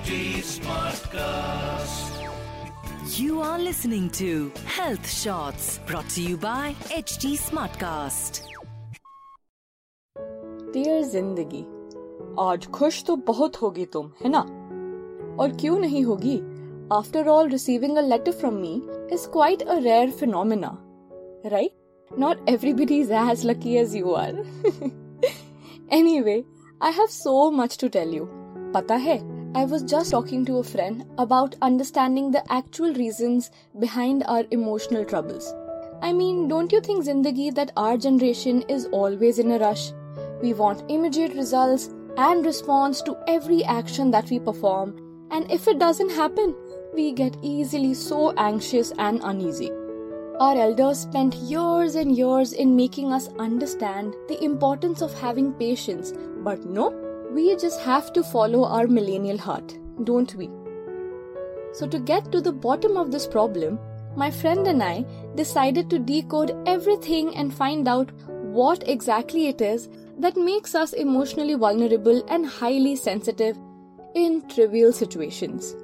HT Smartcast. You are listening to Health Shots brought to you by HT Smartcast. Dear जिंदगी आज खुश तो बहुत होगी तुम है ना और क्यों नहीं होगी after all receiving a letter from me is quite a rare phenomena right not everybody is as lucky as you are anyway I have so much to tell you पता है I was just talking to a friend about understanding the actual reasons behind our emotional troubles. I mean, don't you think, Zindagi, that our generation is always in a rush? We want immediate results and response to every action that we perform, and if it doesn't happen, we get easily so anxious and uneasy. Our elders spent years and years in making us understand the importance of having patience, but no, we just have to follow our millennial heart, don't we? So, to get to the bottom of this problem, my friend and I decided to decode everything and find out what exactly it is that makes us emotionally vulnerable and highly sensitive in trivial situations.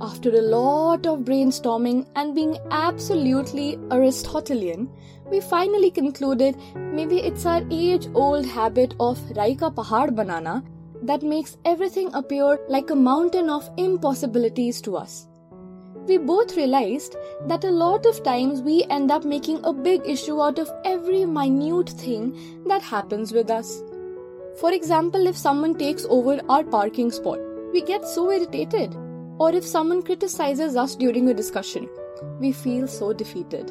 After a lot of brainstorming and being absolutely Aristotelian, we finally concluded maybe it's our age old habit of Raika Pahad banana that makes everything appear like a mountain of impossibilities to us. We both realized that a lot of times we end up making a big issue out of every minute thing that happens with us. For example, if someone takes over our parking spot, we get so irritated. Or if someone criticizes us during a discussion, we feel so defeated.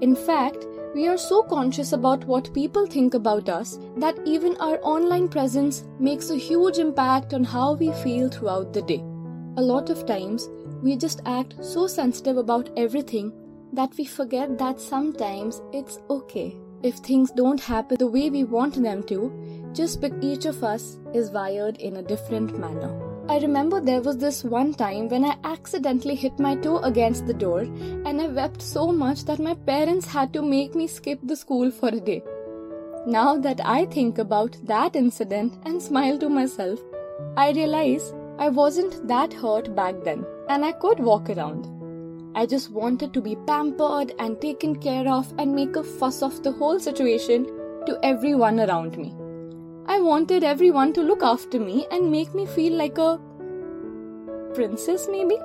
In fact, we are so conscious about what people think about us that even our online presence makes a huge impact on how we feel throughout the day. A lot of times, we just act so sensitive about everything that we forget that sometimes it's okay if things don't happen the way we want them to, just because each of us is wired in a different manner. I remember there was this one time when I accidentally hit my toe against the door and I wept so much that my parents had to make me skip the school for a day. Now that I think about that incident and smile to myself, I realize I wasn't that hurt back then and I could walk around. I just wanted to be pampered and taken care of and make a fuss of the whole situation to everyone around me. I wanted everyone to look after me and make me feel like a princess, maybe?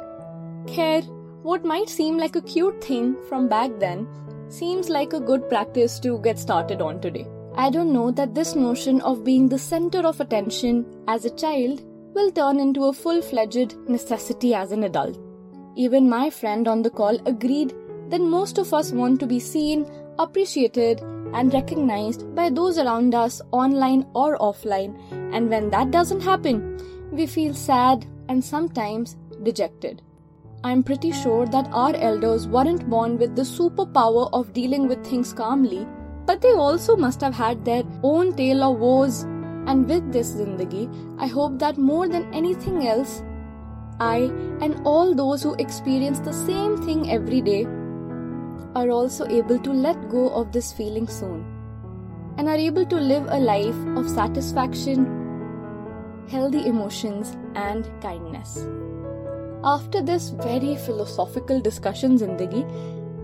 Care, what might seem like a cute thing from back then, seems like a good practice to get started on today. I don't know that this notion of being the center of attention as a child will turn into a full fledged necessity as an adult. Even my friend on the call agreed that most of us want to be seen, appreciated, and recognized by those around us online or offline, and when that doesn't happen, we feel sad and sometimes dejected. I'm pretty sure that our elders weren't born with the superpower of dealing with things calmly, but they also must have had their own tale of woes. And with this zindagi, I hope that more than anything else, I and all those who experience the same thing every day are also able to let go of this feeling soon and are able to live a life of satisfaction, healthy emotions, and kindness. After this very philosophical discussion, Zindagi,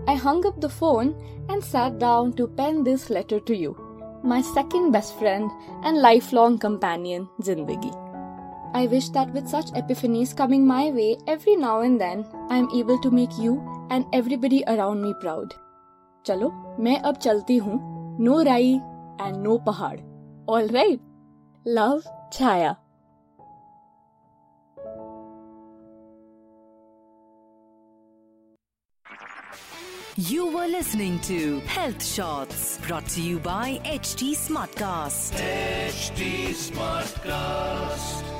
I hung up the phone and sat down to pen this letter to you, my second best friend and lifelong companion, Zindagi. I wish that with such epiphanies coming my way every now and then, I am able to make you and everybody around me proud. चलो मैं अब चलती हूँ no राई and no पहाड़ all right love Chhaya You were listening to Health Shots brought to you by HT Smartcast. HT Smartcast.